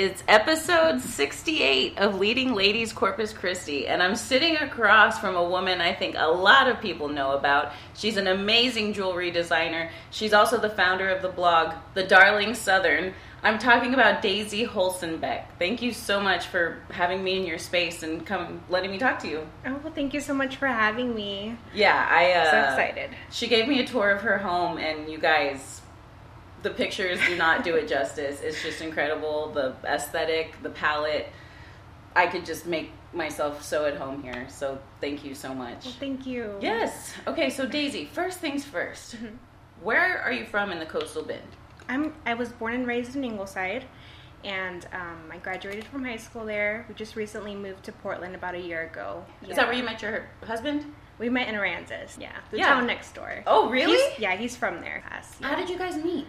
It's episode 68 of Leading Ladies Corpus Christi, and I'm sitting across from a woman I think a lot of people know about. She's an amazing jewelry designer. She's also the founder of the blog, The Darling Southern. I'm talking about Daisy Holzenbeck. Thank you so much for having me in your space and come letting me talk to you. Oh, well, thank you so much for having me. Yeah, I uh, so excited. She gave me a tour of her home, and you guys the pictures do not do it justice. It's just incredible. The aesthetic, the palette. I could just make myself so at home here. So thank you so much. Well, thank you. Yes. Okay, so Daisy, first things 1st mm-hmm. Where are you from in the coastal bend? I'm I was born and raised in Ingleside and um, I graduated from high school there. We just recently moved to Portland about a year ago. Is that where you met your husband? We met in Aransas, yeah, the yeah. town next door. Oh, really? He's, yeah, he's from there. Yeah. How did you guys meet?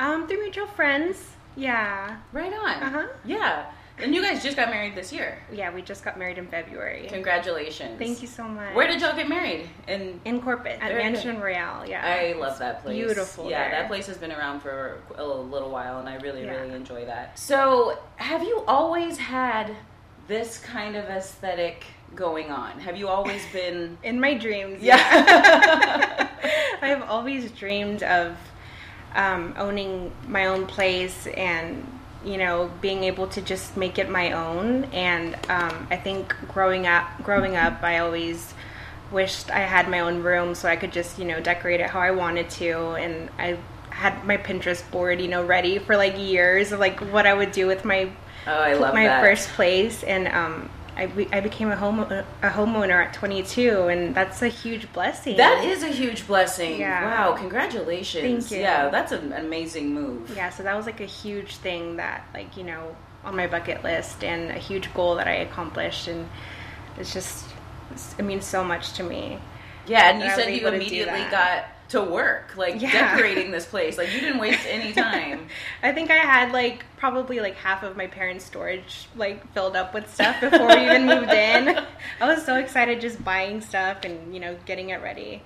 Um, through mutual friends. Yeah. Right on. Uh huh. Yeah. And you guys just got married this year. Yeah, we just got married in February. Congratulations. Thank you so much. Where did y'all get married? In in Corpus at Mansion Royale. Yeah. I love that place. Beautiful. Yeah, there. that place has been around for a little while and I really yeah. really enjoy that. So, have you always had this kind of aesthetic going on? Have you always been in my dreams? Yeah. yeah. I have always dreamed of um, owning my own place and you know being able to just make it my own. And um, i think growing up growing up i always wished i had my own room so i could just you know decorate it how i wanted to. And i had my pinterest board you know ready for like years of like what i would do with my oh, I love my that. first place. And um, I, I became a home a homeowner at 22, and that's a huge blessing. That is a huge blessing. Yeah. Wow, congratulations. Thank you. Yeah, that's an amazing move. Yeah, so that was like a huge thing that, like, you know, on my bucket list and a huge goal that I accomplished, and it's just, it means so much to me. Yeah, and you said you immediately got to work, like yeah. decorating this place. Like you didn't waste any time. I think I had like probably like half of my parents' storage like filled up with stuff before we even moved in. I was so excited just buying stuff and you know getting it ready.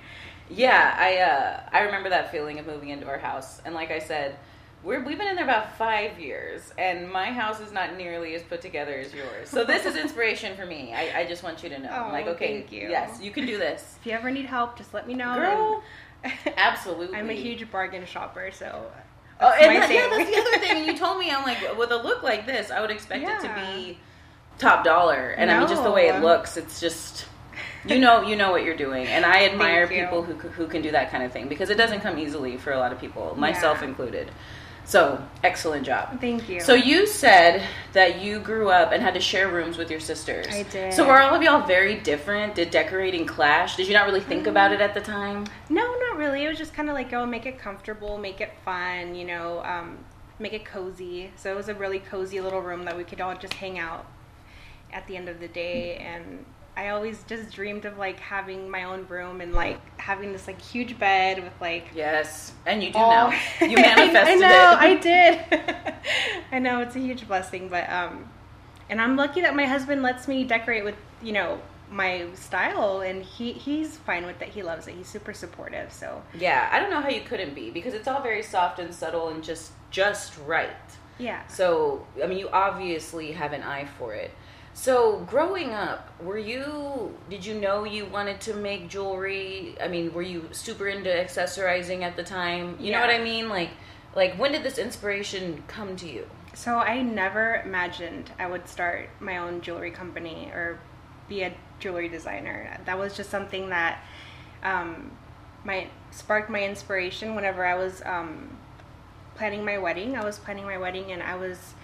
Yeah, I uh, I remember that feeling of moving into our house, and like I said. We're, we've been in there about five years, and my house is not nearly as put together as yours. So this is inspiration for me. I, I just want you to know. Oh, like, okay, thank you. yes, you can do this. If you ever need help, just let me know. Girl, Absolutely. I'm a huge bargain shopper, so. Oh, and that, yeah, that's the other thing. You told me, I'm like, with a look like this, I would expect yeah. it to be top dollar. And no. I mean, just the way it looks, it's just, you know, you know what you're doing. And I admire people who who can do that kind of thing because it doesn't come easily for a lot of people, myself yeah. included. So, excellent job. Thank you. So, you said that you grew up and had to share rooms with your sisters. I did. So, were all of y'all very different? Did decorating clash? Did you not really think about it at the time? No, not really. It was just kind of like, oh, make it comfortable, make it fun, you know, um, make it cozy. So, it was a really cozy little room that we could all just hang out at the end of the day and I always just dreamed of like having my own room and like having this like huge bed with like yes, and you do all... now. You manifested I, know, it. I did. I know it's a huge blessing, but um, and I'm lucky that my husband lets me decorate with you know my style and he he's fine with it. He loves it. He's super supportive so. Yeah i don't know how you couldn't be because it's all very soft and subtle and just just right. Yeah. So i mean you obviously have an eye for it so, growing up, were you did you know you wanted to make jewelry? I mean, were you super into accessorizing at the time? You yeah. know what I mean? Like like when did this inspiration come to you? So, I never imagined I would start my own jewelry company or be a jewelry designer. That was just something that um, my sparked my inspiration whenever I was um, planning my wedding. I was planning my wedding and I was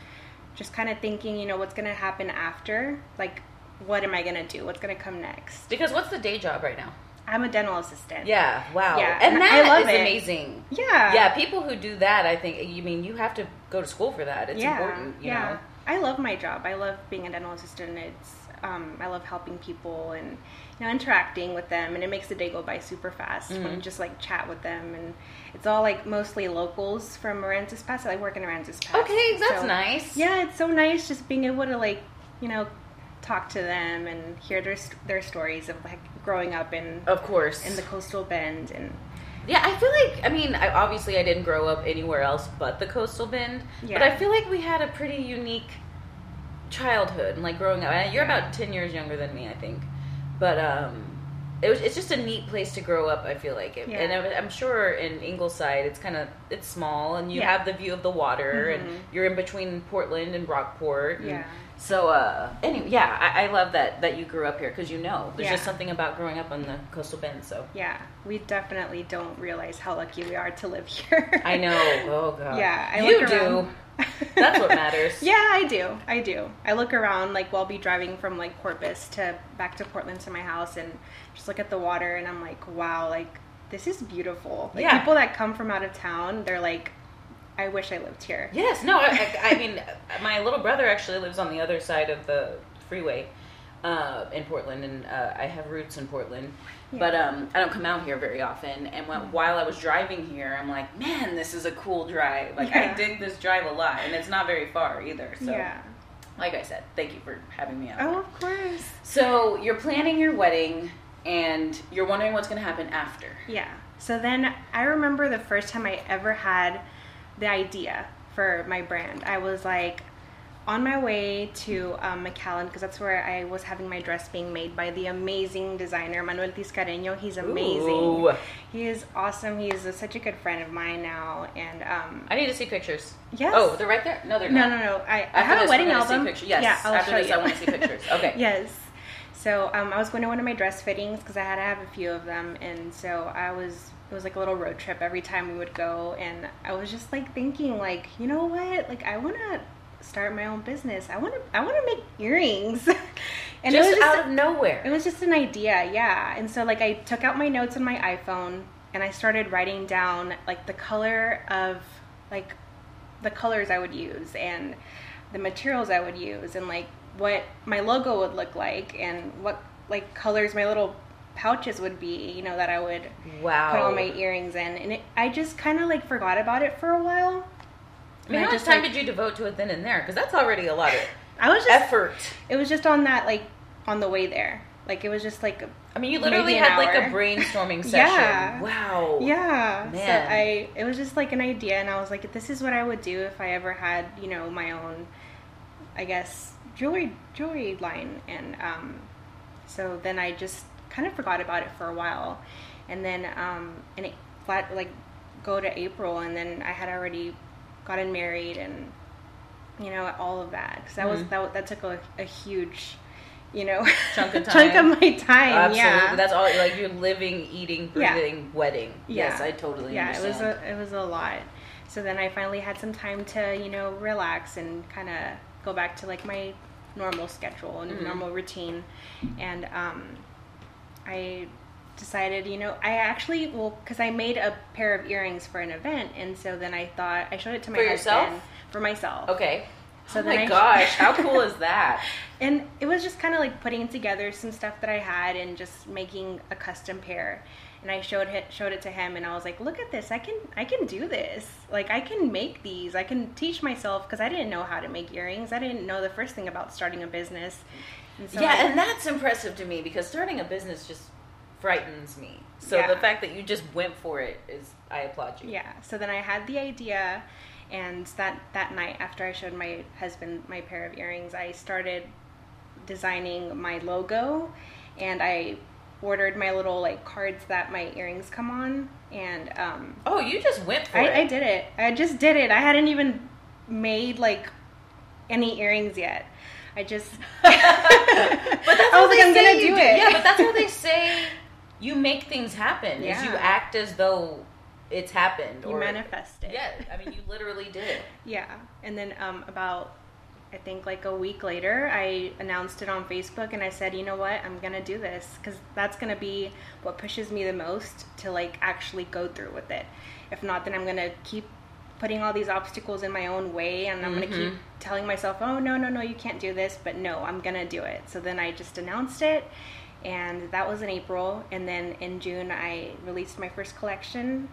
just kind of thinking, you know, what's going to happen after? Like, what am I going to do? What's going to come next? Because what's the day job right now? I'm a dental assistant. Yeah, wow. Yeah, and, and that I love is it. amazing. Yeah. Yeah, people who do that, I think, you mean, you have to go to school for that. It's yeah, important, you yeah. know? I love my job. I love being a dental assistant. It's, um, I love helping people and, you know, interacting with them, and it makes the day go by super fast mm-hmm. when you just like chat with them. And it's all like mostly locals from Aransas Pass. I work in Aransas Pass. Okay, that's so, nice. Yeah, it's so nice just being able to like, you know, talk to them and hear their their stories of like growing up in of course in the coastal bend and Yeah, I feel like I mean, I, obviously I didn't grow up anywhere else but the coastal bend, Yeah. but I feel like we had a pretty unique childhood, and like growing up. You're Yeah. about ten years younger than me, I think, but um, it was it's just a neat place to grow up. I feel like, it. Yeah. and I'm sure in Ingleside it's kind of it's small, and you Yeah. have the view of the water, and Mhm. you're in between Portland and Rockport. and Yeah. So uh, anyway, yeah, I, I love that that you grew up here because you know there's just something about growing up on the coastal bend. So Yeah, we definitely don't realize how lucky we are to live here. I know. Oh god. Yeah, I you do. around. That's what matters. yeah, I do. I do. I look around, like, while I'll be driving from like Corpus to back to Portland to my house, and just look at the water, and I'm like, wow, like this is beautiful. Like Yeah. people that come from out of town, they're like, I wish I lived here. Yes. No. I, I, I mean, my little brother actually lives on the other side of the freeway uh, in Portland, and uh, I have roots in Portland. Yeah. But um, I don't come out here very often. And when, while I was driving here, I'm like, man, this is a cool drive. Like I Yeah. dig this drive a lot, and it's not very far either. So, Yeah. like I said, thank you for having me on. Oh, of course. So you're planning your wedding, and you're wondering what's going to happen after. Yeah. So then I remember the first time I ever had the idea for my brand. I was like on my way to um, McAllen because that's where I was having my dress being made by the amazing designer Manuel Tiscareño. He's amazing. Ooh. He is awesome. He's a, such a good friend of mine now. And um, I need to see pictures. Yes. Oh, they're right there. No, they're no, not. no, no. I, I have this, a wedding we're gonna see album. pictures. Yes, Yeah, I'll after show this, you. I wanna see pictures. Okay. yes. So um, I was going to one of my dress fittings because I had to have a few of them, and so I was. It was like a little road trip every time we would go, and I was just like thinking, like, you know what? Like, I want to start my own business. I want to. I want to make earrings. and just, it was just out of nowhere. it was just an idea, yeah. And so like I took out my notes on my iPhone and I started writing down like the color of like the colors I would use and the materials I would use and like what my logo would look like and what like colors my little pouches would be, you know, that I would wow. put all my earrings in. And it, I just kind of like forgot about it for a while. I mean, how much time like- did you devote to it then and there? Because that's already a lot of I was just effort. it was just on that like on the way there. Like it was just like I mean, you literally had like a brainstorming session. Yeah. Wow. Yeah. Man. So I it was just like an idea and I was like this is what I would do if I ever had, you know, my own I guess jewelry jewelry line and um so then I just kind of forgot about it for a while. And then um and it flat like go to April and then I had already gotten married and you know all of that cuz that was Mhm. that that took a, a huge you know Chunk of time. chunk of my time Absolutely. yeah That's all. Like you're living, eating, Yeah. breathing, wedding. Yes, I totally yeah, it was a it was a lot. So then I finally had some time to you know relax and kind of go back to like my normal schedule and Mhm. normal routine, and um, I decided you know I actually well because I made a pair of earrings for an event, and so then I thought I showed it to my For husband yourself? for myself. okay. So oh then my I- gosh, how cool is that? And it was just kind of like putting together some stuff that I had and just making a custom pair. And I showed it showed it to him, and I was like, "Look at this! I can I can do this. Like I can make these. I can teach myself because I didn't know how to make earrings. I didn't know the first thing about starting a business. And so yeah, I- and that's impressive to me because starting a business just frightens me. So Yeah. the fact that you just went for it is, I applaud you. yeah. So then I had the idea, and that that night after I showed my husband my pair of earrings, I started designing my logo, and I ordered my little like cards that my earrings come on, and um, Oh, you just went for it. I, I did it. I just did it. I hadn't even made like any earrings yet. I just. but that's I how was like, they I'm say gonna do it. Yeah, but that's how they say you make things happen. Is you act as though it's happened. You or, manifest it. Yeah, I mean, you literally did. Yeah, and then um, about I think like a week later, I announced it on Facebook, and I said, you know what, I'm gonna do this because that's gonna be what pushes me the most to like actually go through with it. If not, then I'm gonna keep putting all these obstacles in my own way, and I'm gonna keep Mhm. telling myself, oh no, no, no, you can't do this, but no, I'm gonna do it. So then I just announced it. And that was in April, and then in June I released my first collection,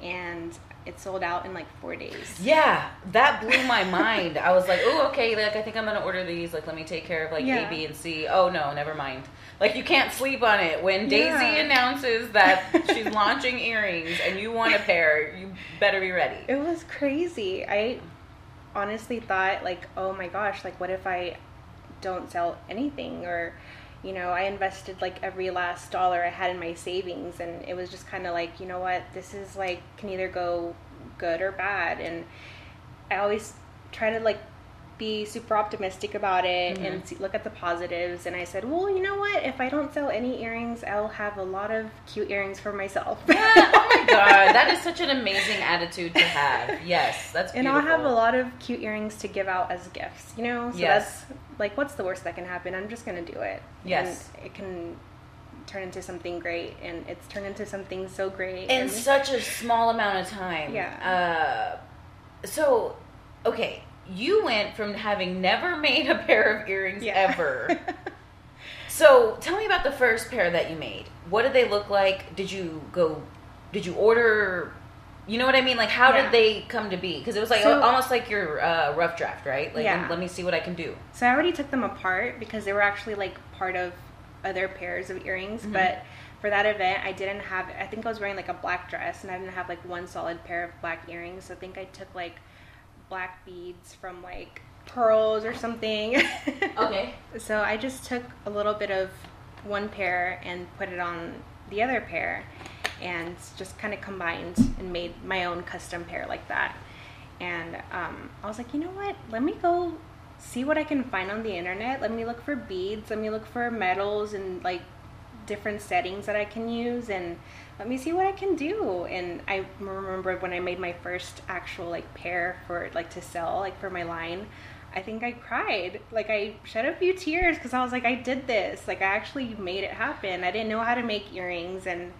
and it sold out in like four days. Yeah, that blew my mind. I was like, oh, okay, like I think I'm gonna order these. Like, let me take care of like Yeah. A, B, and C. Oh no, never mind. Like you can't sleep on it when Daisy Yeah. announces that she's launching earrings and you want a pair. You better be ready. It was crazy. I honestly thought like, oh my gosh, like what if I don't sell anything or you know, I invested like every last dollar I had in my savings and it was just kind of like, you know what, this is like can either go good or bad and I always try to like be super optimistic about it and see, look at the positives and I said, "Well, you know what? If I don't sell any earrings, I'll have a lot of cute earrings for myself." Yeah, oh my god, that is such an amazing attitude to have. Yes, that's And. I'll have a lot of cute earrings to give out as gifts, you know? So Yes. that's like, what's the worst that can happen? I'm just going to do it. Yes. And it can turn into something great, and it's turned into something so great. in and such a small amount of time. Yeah. Uh, so, okay, you went from having never made a pair of earrings Yeah. ever. so, tell me about the first pair that you made. What did they look like? Did you go? Did you order? You know what I mean? Like, how Yeah. did they come to be? Because it was like So- almost like your uh, rough draft, right? Like, Yeah. let me see what I can do. so I already took them apart because they were actually like part of other pairs of earrings. Mm-hmm. But for that event, I didn't have, I think I was wearing like a black dress, and I didn't have like one solid pair of black earrings. So I think I took like black beads from like pearls or something. Okay. So I just took a little bit of one pair and put it on the other pair and just kind of combined and made my own custom pair like that. And um, I was like, you know what? Let me go see what I can find on the internet. Let me look for beads. Let me look for metals and like different settings that I can use and let me see what I can do. And I remember when I made my first actual like pair for like to sell like for my line, I think I cried. Like I shed a few tears because I was like, I did this. Like I actually made it happen. I didn't know how to make earrings and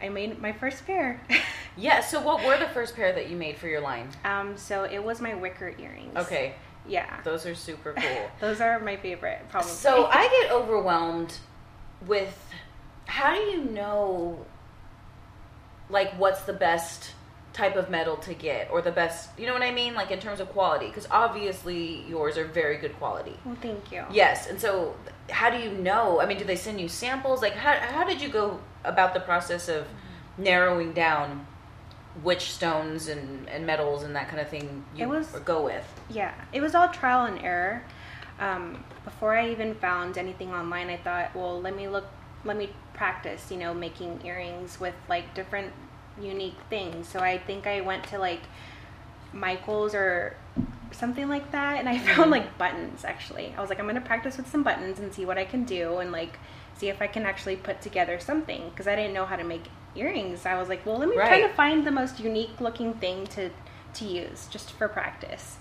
I made my first pair. Yeah. So, what were the first pair that you made for your line? um, so it was my wicker earrings. Okay, Yeah. those are super cool. Those are my favorite, probably. So I get overwhelmed with how do you know like what's the best type of metal to get or the best you know what I mean like in terms of quality because obviously yours are very good quality. well, thank you. Yes, and so how do you know? I mean, do they send you samples? Like how how did you go about the process of narrowing down which stones and, and metals and that kind of thing you It was- go with? Yeah, it was all trial and error. Um, before I even found anything online, I thought, well, let me look, let me practice, you know, making earrings with like different unique things. So I think I went to like Michael's or something like that, and I found mm-hmm. like buttons actually. I was like, I'm gonna practice with some buttons and see what I can do, and like see if I can actually put together something because I didn't know how to make earrings. I was like, well, let me try to find the most unique looking thing to to use just for practice.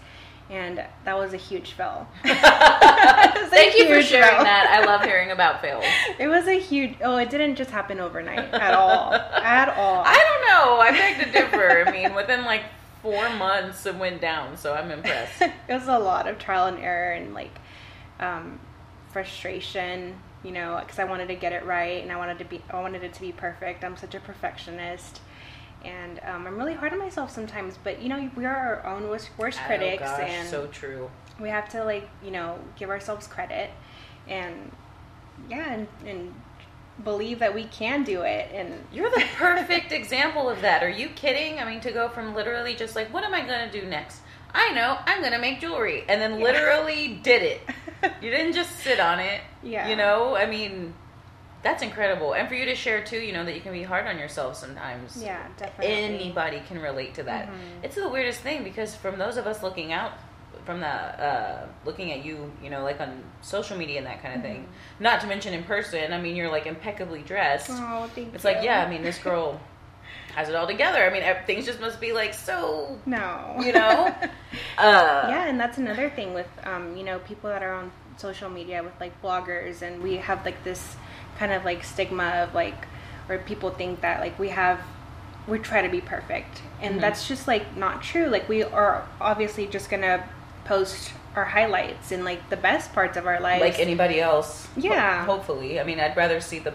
And that was a huge fail. Thank you for sharing fail. that. I love hearing about fails. It was a huge. Oh, it didn't just happen overnight at all. at all. I don't know. I beg to differ. I mean, within like four months, it went down, so I'm impressed. it was a lot of trial and error and like um, frustration. You know, because I wanted to get it right and I wanted to be. I wanted it to be perfect. I'm such a perfectionist. And um, I'm really hard on myself sometimes, but you know, we are our own worst, worst critics, oh gosh, and so true. we have to like you know give ourselves credit and yeah and, and believe that we can do it and You're the perfect example of that. Are you kidding? I mean, to go from literally just like, what am I going to do next? I know, I'm going to make jewelry. And then Yeah. literally did it. You didn't just sit on it. Yeah. You know, I mean, that's incredible. And for you to share too, you know, that you can be hard on yourself sometimes. yeah definitely Anybody can relate to that. Mhm. It's the weirdest thing because from those of us looking out from the uh, looking at you, you know, like on social media and that kind of thing. Not to mention in person. I mean, you're like impeccably dressed. oh thank It's you. like, yeah, I mean, this girl has it all together. I mean, things just must be like so, no you know? Uh, yeah and that's another thing with um, you know people that are on social media with like bloggers and we have like this kind of like stigma of like where people think that like we have we try to be perfect and Mhm. that's just like not true like we are obviously just gonna post our highlights and like the best parts of our lives Like anybody else. ho- Yeah. hopefully. I mean, I'd rather see the,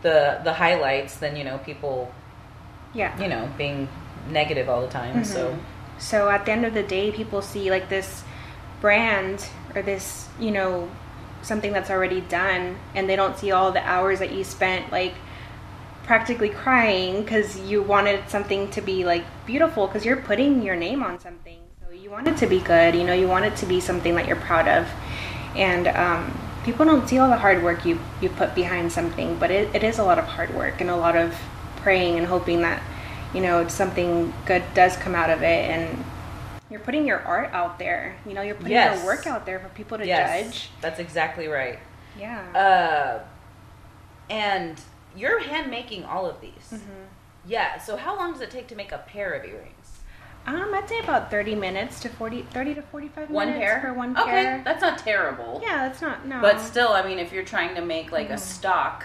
the, the highlights than, you know, people, yeah you know, being negative all the time. So So at the end of the day, people see like this brand or this, you know, something that's already done, and they don't see all the hours that you spent like practically crying because you wanted something to be like beautiful because you're putting your name on something. So you want it to be good, you know, you want it to be something that you're proud of. And um, people don't see all the hard work you, you put behind something, but it, it is a lot of hard work and a lot of praying and hoping that, you know, something good does come out of it. And you're putting your art out there, you know, you're putting Yes. your work out there for people to yes, judge. that's exactly right. Yeah. Uh, and you're hand making all of these. Mm-hmm. Yeah. So how long does it take to make a pair of earrings? Um, I'd say about 30 minutes to 40, 30 to 45 One minutes pair for one Okay, pair. Okay, that's not terrible. Yeah, that's not, no. But still, I mean, if you're trying to make like a Mhm. stock,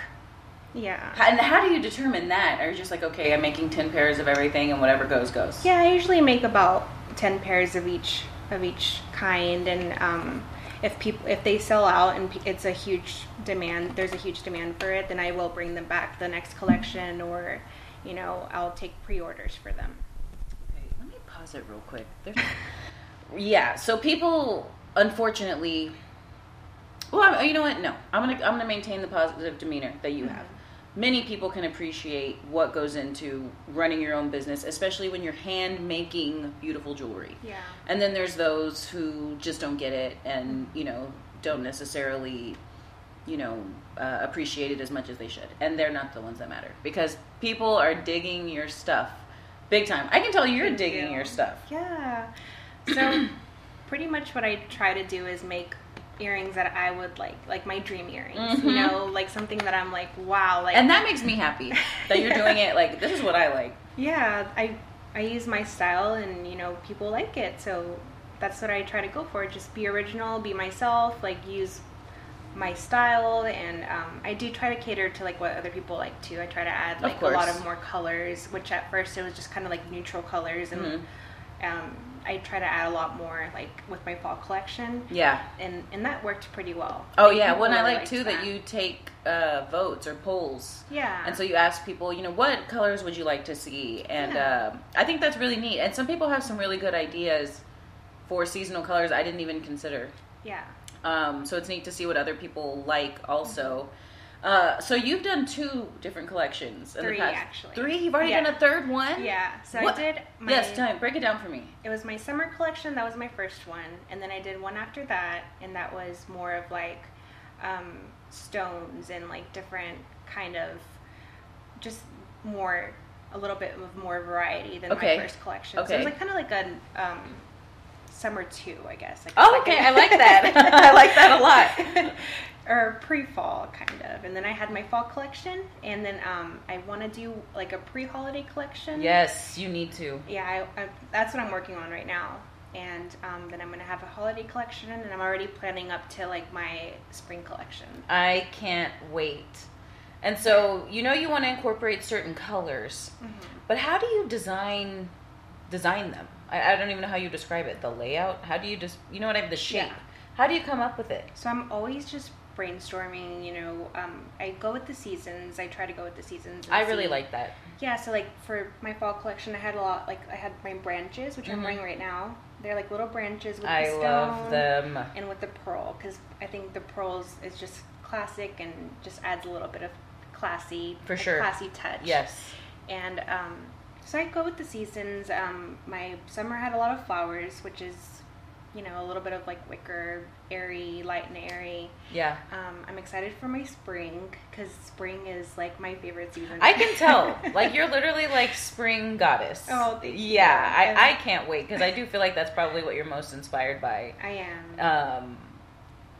yeah. and how do you determine that? Are you just like, okay, I'm making ten pairs of everything, and whatever goes goes? Yeah, I usually make about 10 pairs of each of each kind and um, if people if they sell out and it's a huge demand, there's a huge demand for it, then I will bring them back the next collection or you know, I'll take pre-orders for them. Okay, let me pause it real quick. There's... yeah. So people, unfortunately, well, you know what? No, I'm gonna I'm gonna maintain the positive demeanor that you have. Many people can appreciate what goes into running your own business, especially when you're hand making beautiful jewelry. Yeah. And then there's those who just don't get it and, you know, don't necessarily, you know, uh, appreciate it as much as they should. And they're not the ones that matter because people are digging your stuff big time. I can tell you're Thank digging you. your stuff. Yeah. So pretty much what I try to do is make earrings that I would like, like my dream earrings. Mhm. You know, like something that I'm like, wow, like And that makes me happy that you're doing it like this is what I like. yeah, I I use my style and you know, people like it. So that's what I try to go for. Just be original, be myself, like use my style and um, I do try to cater to like what other people like too. I try to add like a lot of more colors, which at first it was just kind of like neutral colors and Mhm. um, I try to add a lot more like with my fall collection. Yeah. And and that worked pretty well. Oh Like, yeah. Well, and I like too that you take uh, votes or polls. Yeah. And so you ask people, you know, what colors would you like to see? And Yeah. um I think that's really neat. And some people have some really good ideas for seasonal colors I didn't even consider. yeah. Um, so it's neat to see what other people like also. Uh, so you've done two different collections in Three, the past. actually. Three? You've already Yeah. done a third one? Yeah. So What- I did my yes, time. Break it down for me. It was my summer collection. That was my first one, and then I did one after that, and that was more of like um, stones and like different kind of just more a little bit of more variety than Okay. my first collection. Okay. So it was like kind of like a um, summer two, I guess. Like a Oh, okay. I like that. I like that a lot. or pre-fall kind of, and then I had my fall collection, and then um, I want to do like a pre-holiday collection. Yes, you need to. yeah, I, I, that's what I'm working on right now. And um, then I'm gonna have a holiday collection, and I'm already planning up to like my spring collection. I can't wait. And so you know you want to incorporate certain colors, but how do you design design them? I, I don't even know how you describe it. The layout. How do you just you know what I mean? The shape. Yeah. How do you come up with it? So I'm always just brainstorming. You know, um, I go with the seasons. I try to go with the seasons. I really see- like that. Yeah, so like for my fall collection, I had a lot. Like I had my branches, which Mhm. I'm wearing right now. They're like little branches with I the stone love them. and with the pearl because I think the pearls is just classic and just adds a little bit of classy, For sure. classy touch. Yes. And um, so I go with the seasons. Um, my summer had a lot of flowers, which is, you know, a little bit of like wicker, airy, light and airy. Yeah. Um, I'm excited for my spring because spring is like my favorite season. I can tell. like you're literally like spring goddess. Oh, thank you. yeah. I, I can't wait because I do feel like that's probably what you're most inspired by. I am. Um,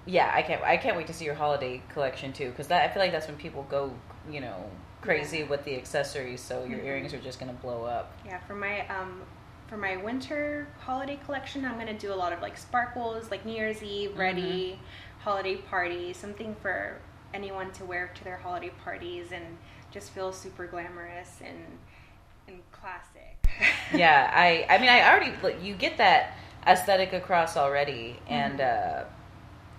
yeah, I can't. I can't wait to see your holiday collection too because I feel like that's when people go, you know, crazy Yeah. with the accessories. So your Mhm. earrings are just gonna blow up. Yeah, for my um for my winter holiday collection, I'm gonna do a lot of like sparkles, like New Year's Eve ready, holiday party, something for anyone to wear to their holiday parties and just feel super glamorous and and classic. yeah, I. I mean, I already. Look, you get that aesthetic across already, and uh,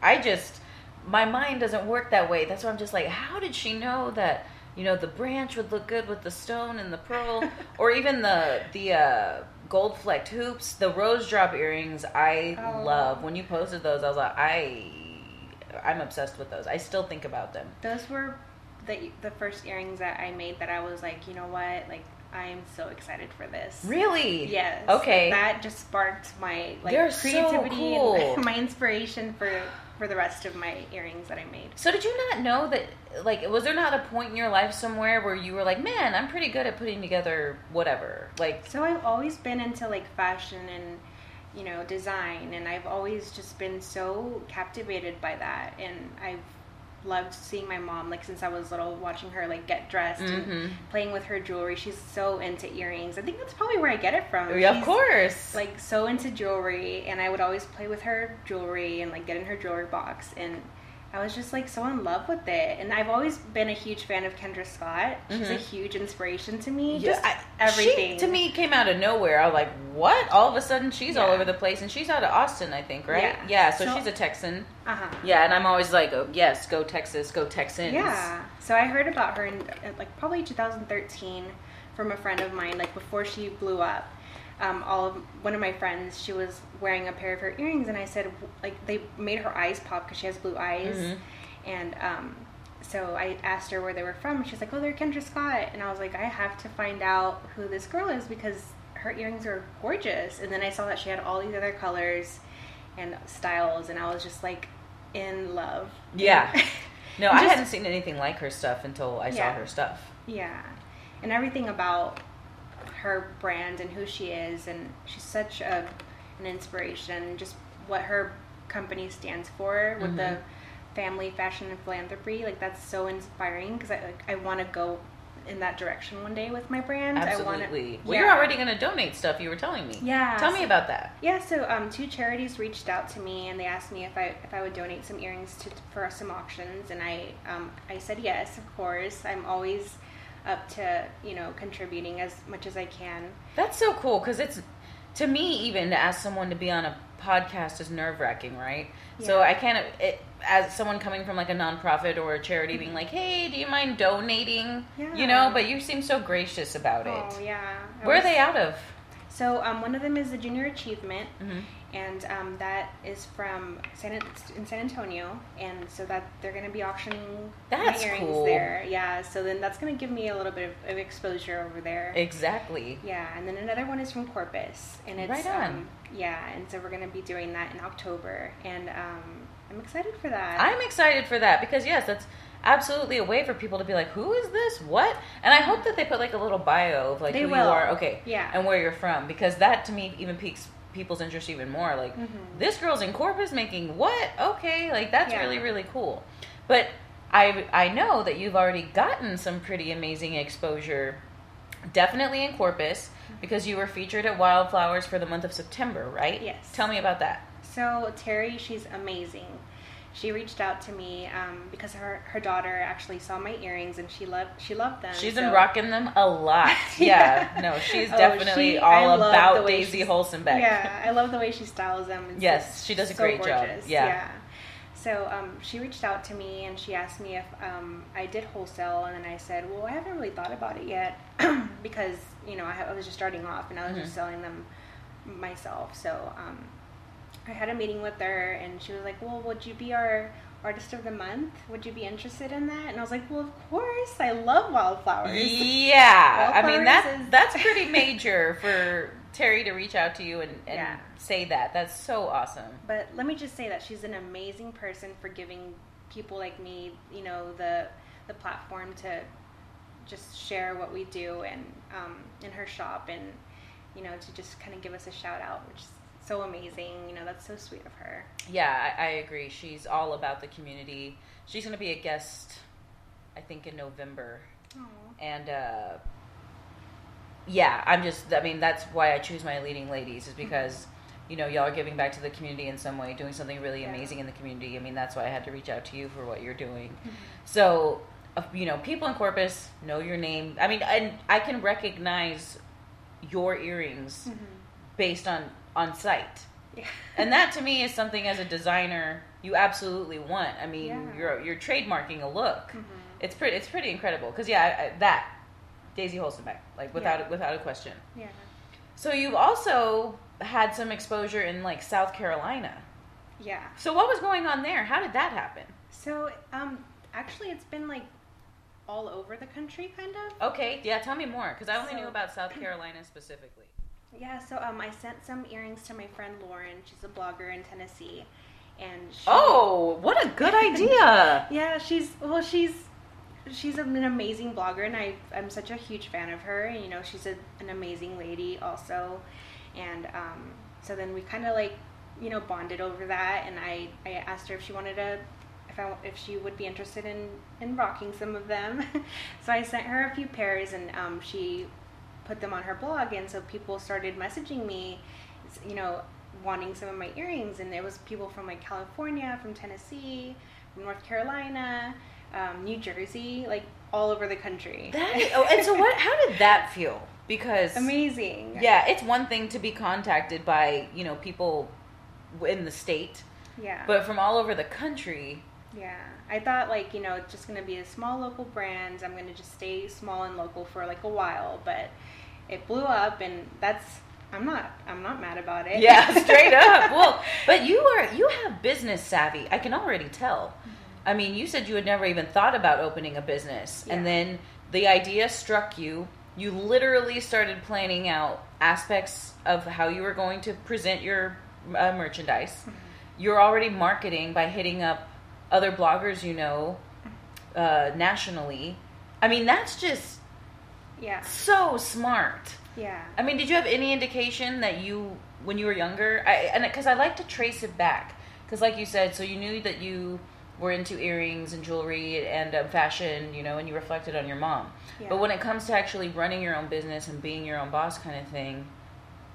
I just my mind doesn't work that way. That's why I'm just like, how did she know that you know the branch would look good with the stone and the pearl, or even the the uh, gold flecked hoops, the rose drop earrings. I Oh. love when you posted those. I was like, I I'm obsessed with those. I still think about them. Those were the the first earrings that I made that I was like, you know what, like I am so excited for this. Really? Yes. Okay. That just sparked my like They're so creativity cool. and my inspiration for for the rest of my earrings that I made. So did you not know that? Like, was there not a point in your life somewhere where you were like, "Man, I'm pretty good at putting together whatever." Like, So I've always been into like fashion and you know design, and I've always just been so captivated by that, and I've loved seeing my mom like since I was little, watching her like get dressed Mhm. and playing with her jewelry. She's so into earrings. I think that's probably where I get it from. yeah, of course. Like so into jewelry, and I would always play with her jewelry and like get in her jewelry box and. I was just like so in love with it, and I've always been a huge fan of Kendra Scott. She's a Mhm. huge inspiration to me. Yeah, just I- everything She, to me came out of nowhere. I was like, "What?" All of a sudden, she's all over the place, and she's out of Austin, I think, right? Yeah. so, So- she's a Texan. Uh huh. Yeah, and I'm always like, oh, "Yes, go Texas, go Texans." Yeah. So I heard about her in like probably 2013 from a friend of mine, like before she blew up. Um, all of one of my friends, she was wearing a pair of her earrings, and I said, like, they made her eyes pop because she has blue eyes, Mhm. and um, so I asked her where they were from. and She's like, oh, they're Kendra Scott, and I was like, I have to find out who this girl is because her earrings are gorgeous. And then I saw that she had all these other colors and styles, and I was just like in love. Yeah. No, And I hadn't seen anything like her stuff until I saw her stuff. Yeah, and everything about her brand and who she is, and she's such a an inspiration. Just what her company stands for with the Mhm. family, fashion, and philanthropy. Like that's so inspiring because I like I want to go in that direction one day with my brand. I Absolutely. wanna, well, you're already going to donate stuff. You were telling me. Yeah, Tell me about that. Yeah, so um, two charities reached out to me and they asked me if I if I would donate some earrings to for some auctions, and I um, I said yes, of course. I'm always up to you know contributing as much as I can. That's so cool because it's to me even to ask someone to be on a podcast is nerve wracking, right? So I can't it, as someone coming from like a nonprofit or a charity being like, "Hey, do you mind donating?" You know, but you seem so gracious about it. Oh yeah. I Where are they out of? So um, one of them is the Junior Achievement, hmm and um, that is from San in San Antonio, and so that they're going to be auctioning That's my earrings cool. there. Yeah, so then that's going to give me a little bit of, of exposure over there. Exactly. Yeah, and then another one is from Corpus, and it's Right on. Um, yeah, and so we're gonna be doing that in October, and um, I'm excited for that. I'm excited for that because yes, that's absolutely a way for people to be like, "Who is this? What?" And I hope that they put like a little bio of like They who you are, okay, Yeah. and where you're from, because that to me even piques people's interest even more. Like, Mhm. this girl's in Corpus making what? Okay, like that's Yeah. really really cool. But I I know that you've already gotten some pretty amazing exposure, definitely in Corpus, because you were featured at Wildflowers for the month of September, right? Yes. Tell me about that. So Terry, she's amazing. She reached out to me um, because her her daughter actually saw my earrings and she loved she loved them. She's so- been rocking them a lot. Yeah. No, she's Oh, definitely she- all about Daisy Holzenbeck. Yeah, I love the way she styles them. It's Yes, just she does a so great job. gorgeous. Yeah. So um, she reached out to me and she asked me if um, I did wholesale, and then I said, "Well, I haven't really thought about it yet because you know I, I was just starting off and I was Mhm. just selling them myself." So um, I had a meeting with her, and she was like, "Well, would you be our artist of the month? Would you be interested in that?" And I was like, "Well, of course. I love wildflowers." Yeah, I mean that is- that's pretty major for Terry to reach out to you and, and Yeah. say that. That's so awesome. But let me just say that she's an amazing person for giving people like me, you know, the the platform to just share what we do and um, in her shop and you know to just kind of give us a shout out, which is so amazing. You know, that's so sweet of her. Yeah, I, I agree. She's all about the community. She's going to be a guest, I think, in November. and uh, yeah, I'm just. I mean, that's why I choose my leading ladies is because you know y'all are giving back to the community in some way, doing something really Yeah. amazing in the community. I mean, that's why I had to reach out to you for what you're doing. Mm-hmm. So, uh, you know, people in Corpus know your name. I mean, and I can recognize your earrings based on on site. Yeah. And that to me is something as a designer you absolutely want. I mean, Yeah. you're you're trademarking a look. Mhm. It's pretty. It's pretty incredible. Because yeah, I, I, that Daisy Holzenbeck, like without Yeah. without a question. Yeah. So you've also had some exposure in like South Carolina. Yeah. So what was going on there? How did that happen? So, um, actually, it's been like all over the country, kind of. Okay, yeah, tell me more because I only So- knew about South Carolina specifically. Yeah. So, um, I sent some earrings to my friend Lauren. She's a blogger in Tennessee, and she, Oh, what a good idea! yeah, she's well, she's she's an amazing blogger, and I I'm such a huge fan of her. And you know, she's a, an amazing lady also, and um, so then we kind of like you know bonded over that, and I I asked her if she wanted to. If, I, if she would be interested in, in rocking some of them. so I sent her a few pairs and um, she put them on her blog. And so people started messaging me, you know, wanting some of my earrings. And there was people from like California, from Tennessee, from North Carolina, um, New Jersey, like all over the country. That oh, and so what? How did that feel? Because Amazing. yeah, it's one thing to be contacted by you know people in the state, Yeah. but from all over the country. Yeah, I thought like you know it's just gonna be a small local brand. I'm gonna just stay small and local for like a while, but it blew up, and that's I'm not I'm not mad about it. Yeah, straight up. Well, but you are you have business savvy. I can already tell. I mean, you said you had never even thought about opening a business, and then the idea struck you. You literally started planning out aspects of how you were going to present your uh, merchandise. You're already marketing by hitting up other bloggers you know uh, nationally. I mean, that's just yeah, so smart. yeah. I mean, did you have any indication that you, when you were younger, I, and because I like to trace it back, because like you said, so you knew that you were into earrings and jewelry and um, fashion, you know, and you reflected on your mom. Yeah. But when it comes to actually running your own business and being your own boss, kind of thing,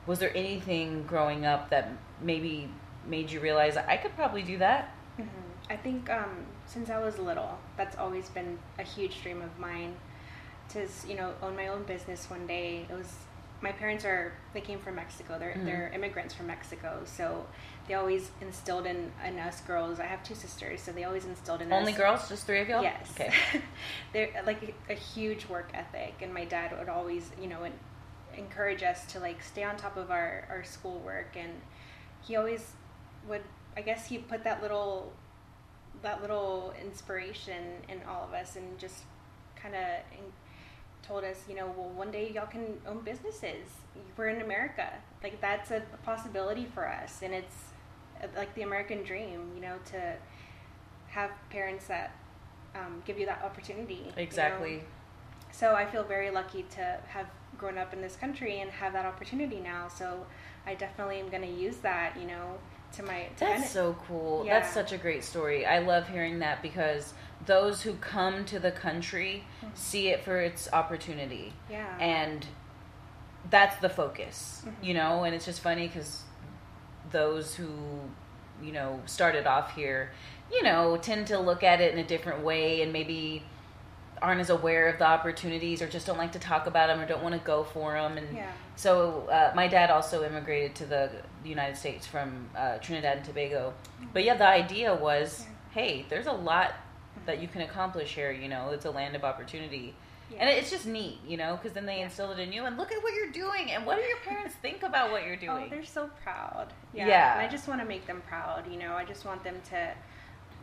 was there anything growing up that maybe made you realize I could probably do that? hmm I think um, since I was little, that's always been a huge dream of mine to you know own my own business one day. It was my parents are they came from Mexico. They're Mhm. they're immigrants from Mexico, so they always instilled in, in us girls. I have two sisters, so they always instilled in Only us. girls, just three of y'all. Yes. Okay. They're like a, a huge work ethic, and my dad would always, you know, encourage us to like stay on top of our our schoolwork, and he always would. I guess he put that little that little inspiration in all of us, and just kind of told us, you know, well, one day y'all can own businesses. We're in America. Like that's a possibility for us, and it's uh, like the American dream, you know, to have parents that um, give you that opportunity. you know? Exactly. So I feel very lucky to have grown up in this country and have that opportunity now. So I definitely am going to use that, you know, to my. To That's so cool. Yeah. That's such a great story. I love hearing that because those who come to the country Mhm. see it for its opportunity. Yeah. And that's the focus, Mhm. you know? And it's just funny because those who, you know, started off here, you know, tend to look at it in a different way and maybe aren't as aware of the opportunities or just don't like to talk about them or don't want to go for them. And Yeah. so uh, my dad also immigrated to the, the United States from uh, Trinidad and Tobago. But yeah, the idea was, Yeah. hey, there's a lot that you can accomplish here. You know, it's a land of opportunity. Yeah. And it's just neat, you know, because then they Yeah. instill it in you. And look at what you're doing. And what do your parents think about what you're doing? Oh, doing? they're so proud. Yeah. Yeah. And I just want to make them proud. You know, I just want them to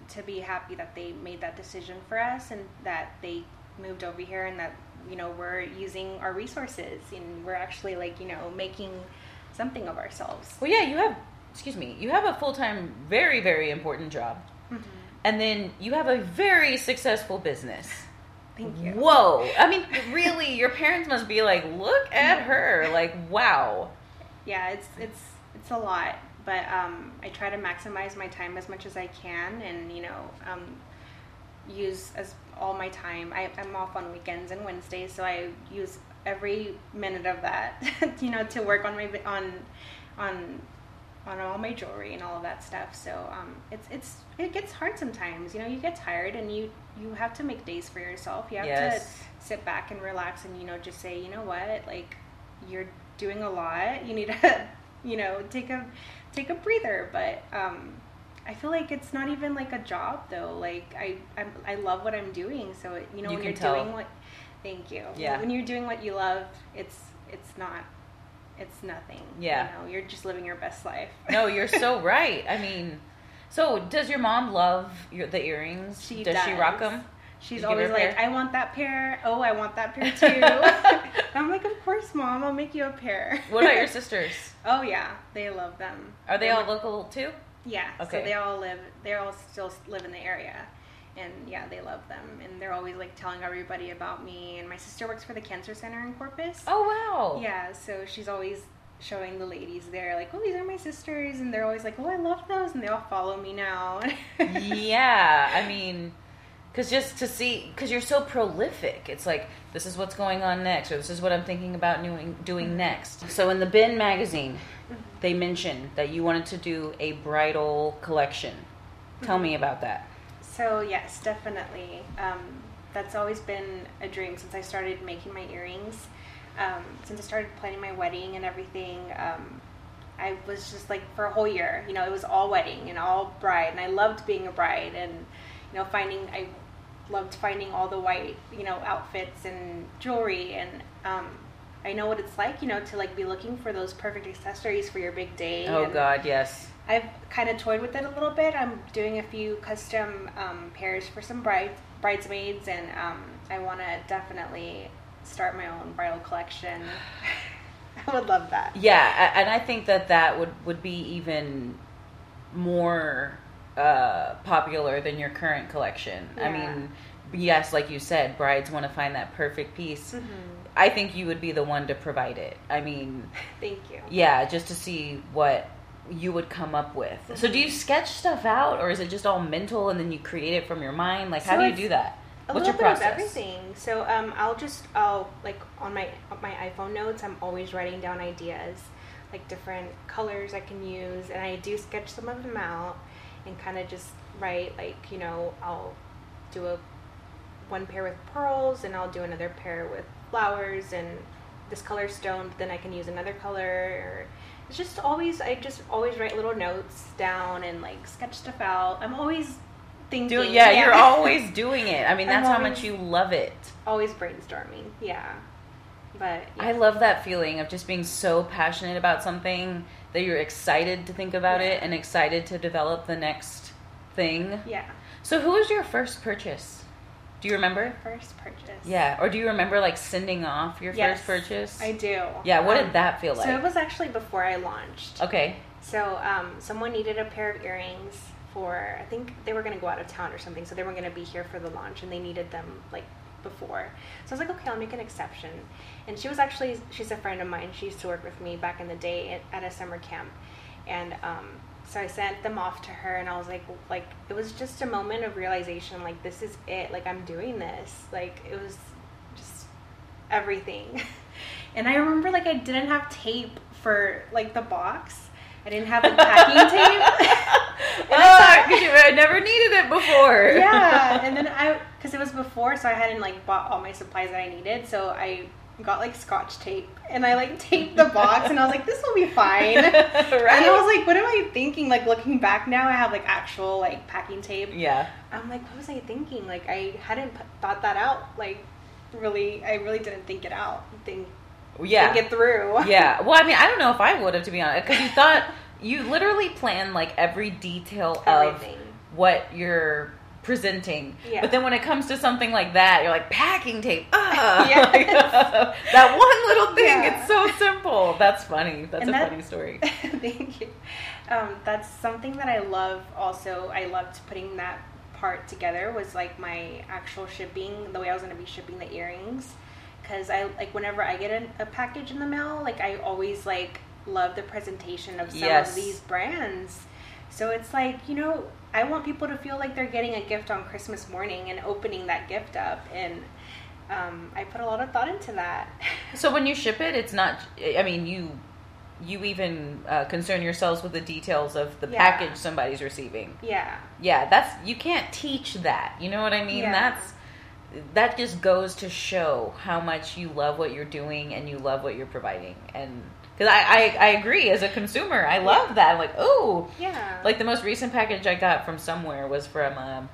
to be happy that they made that decision for us and that they moved over here and that you know we're using our resources and we're actually like you know making something of ourselves. well, yeah, you have, excuse me, you have a full time, very, very important job. Mhm. And then you have a very successful business. Thank you. Whoa. I mean, really, your parents must be like, look at her. Like, wow. yeah it's it's it's a lot but um, i try to maximize my time as much as i can and you know um, use as all my time I, i'm off on weekends and wednesdays so i use every minute of that you know to work on my on on on all my jewelry and all of that stuff so um, it's it's it gets hard sometimes you know you get tired and you you have to make days for yourself you have Yes. to sit back and relax and you know just say you know what like you're doing a lot you need to you know take a take a breather but um I feel like it's not even like a job though. Like I I'm, I love what I'm doing. So it, you know You when you're tell. doing what thank you. Yeah. When you're doing what you love, it's it's not it's nothing. Yeah. You know, you're just living your best life. No, you're so right. I mean, so does your mom love your, the earrings? She does, she rock them? She's You give her always like. I want that pair. Oh, I want that pair too. I'm like, of course, mom. I'll make you a pair. What about your sisters? oh yeah, they love them. Are they They're all local too? Yeah. Okay. So they all live. They all still live in the area, and yeah, they love them, and they're always like telling everybody about me. And my sister works for the cancer center in Corpus. Oh wow. Yeah. So she's always showing the ladies there, like, oh, these are my sisters, and they're always like, oh, I love those, and they all follow me now. yeah, I mean, because just to see, because you're so prolific, it's like this is what's going on next, or this is what I'm thinking about doing doing next. So in the Bin magazine, mm-hmm. they mentioned that you wanted to do a bridal collection. Tell me mm-hmm. about that. So yes, definitely. Um, that's always been a dream since I started making my earrings. Um, since I started planning my wedding and everything, um, I was just like for a whole year, you know, it was all wedding and all bride, and I loved being a bride and you know finding I loved finding all the white you know outfits and jewelry and um, I know what it's like, you know, to like be looking for those perfect accessories for your big day. Oh and- God, yes. I've kind of toyed with it a little bit. I'm doing a few custom um, pairs for some bride bridesmaids, and um, I want to definitely start my own bridal collection. I would love that. Yeah, and I think that that would would be even more uh, popular than your current collection. I mean, yes, like you said, brides want to find that perfect piece. Mhm. I think you would be the one to provide it. I mean, Thank you. yeah, just to see what you would come up with. So, do you sketch stuff out, or is it just all mental and then you create it from your mind? Like, how do you do that? A What's little bit process? of everything. So um, I'll just I'll like on my on my iPhone notes. I'm always writing down ideas, like different colors I can use, and I do sketch some of them out, and kind of just write like you know I'll do a one pair with pearls, and I'll do another pair with flowers, and this color stone. But then I can use another color. Or it's just always I just always write little notes down and like sketch stuff out. I'm always thinking. Do, yeah, you're always doing it. I mean, that's how much you love it. always brainstorming. Yeah, but yeah. I love that feeling of just being so passionate about something that you're excited to think about it and excited to develop the next thing. yeah. So, who was your first purchase? Do you remember? First purchase. Yeah, or do you remember like sending off your Yes, first purchase? I do. Yeah, what Um, did that feel like? So it was actually before I launched. okay. So um, someone needed a pair of earrings for I think they were to go out of town or something, so they weren't to be here for the launch, and they needed them like before. So I was like, okay, I'll make an exception. And she was actually she's a friend of mine. She used to work with me back in the day at, at a summer camp, and um, so I sent them off to her, and I was like, like it was just a moment of realization, like this is it, like I'm doing this, like it was just everything. And I remember like I didn't have tape for like the box. I didn't have like packing tape. And oh. I oh, thought- because you had never needed it before. yeah, and then I because it was before, so I hadn't like bought all my supplies that I needed. So I got like scotch tape and I like taped the box, and I was like, this will be fine. right. And I was like, what am I thinking? Like looking back now, I have like actual like packing tape. yeah. I'm like, what was I thinking? Like I hadn't p- thought that out. Like really, I really didn't think it out. Think Yeah. it through. yeah. Well, I mean, I don't know if I would have, to be honest, because you thought you literally planned like every detail Everything. of what you're presenting. Yeah. But then when it comes to something like that, you're like packing tape. Ah, Yes. that one little thing. Yeah. It's so simple. That's funny. That's And a that- funny story. Thank you. Um, that's something that I love. Also, I loved putting that part together. Was like my actual shipping, the way I was going to be shipping the earrings. Because I like whenever I get an, a package in the mail, like I always like love the presentation of some Yes. of these brands. So it's like you know, I want people to feel like they're getting a gift on Christmas morning and opening that gift up, and um, I put a lot of thought into that. So when you ship it, it's not. I mean, you you even uh, concern yourselves with the details of the Yeah. package somebody's receiving. yeah. Yeah, that's you can't teach that. You know what I mean? Yeah. That's that just goes to show how much you love what you're doing and you love what you're providing. And because I, I I agree as a consumer, I love Yeah. that. I'm like, oh, Yeah. like the most recent package I got from somewhere was from um,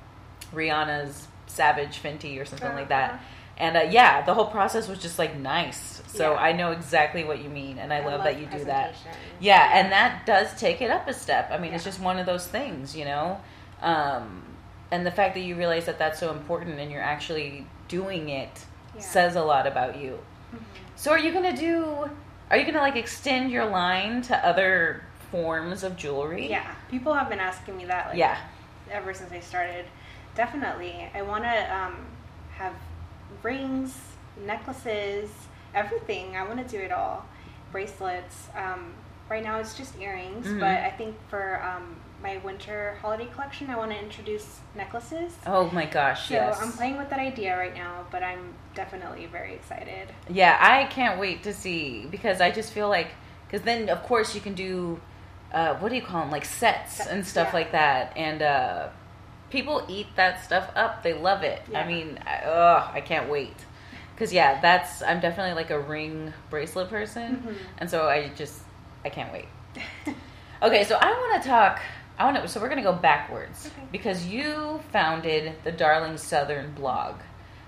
Rihanna's Savage Fenty or something like that. Uh-huh. And uh, yeah, the whole process was just like nice. So Yeah. I know exactly what you mean, and I, I love, love that you do that. Yeah, and that does take it up a step. I mean, it's just one of those things, you know. Um, and the fact that you realize that that's so important and you're actually doing it Yeah. says a lot about you. Mhm. So, are you gonna do? Are you gonna like extend your line to other forms of jewelry? Yeah, people have been asking me that. Like, Yeah. Ever since I started, definitely. I want to um, have rings, necklaces, everything. I want to do it all. Bracelets. Um, right now it's just earrings, Mhm. but I think for um, my winter holiday collection, I want to introduce necklaces. Oh my gosh! So yes. I'm playing with that idea right now, but I'm definitely very excited. Yeah, I can't wait to see because I just feel like because then of course you can do uh, what do you call them like sets Sets, and stuff yeah. like that, and uh, people eat that stuff up. They love it. I mean, I, ugh, I can't wait because yeah, that's I'm definitely like a ring bracelet person, Mhm. and so I just I can't wait. Okay, so I want to talk. I want to. So we're going to go backwards Okay. because you founded the Darling Southern blog.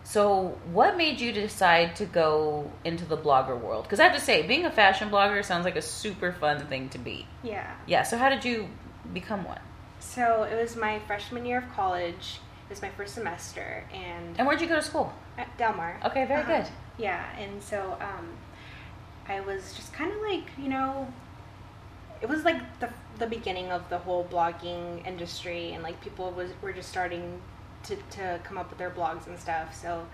So what made you decide to go into the blogger world? Because I have to say, being a fashion blogger sounds like a super fun thing to be. Yeah. Yeah. So how did you become one? So it was my freshman year of college. It was my first semester, and And where'd you go to school? at Del Mar. Okay, very Uh-huh. good. Yeah, and so um, I was just kind of like, you know, it was like the the beginning of the whole blogging industry, and like people was were just starting to to come up with their blogs and stuff. So,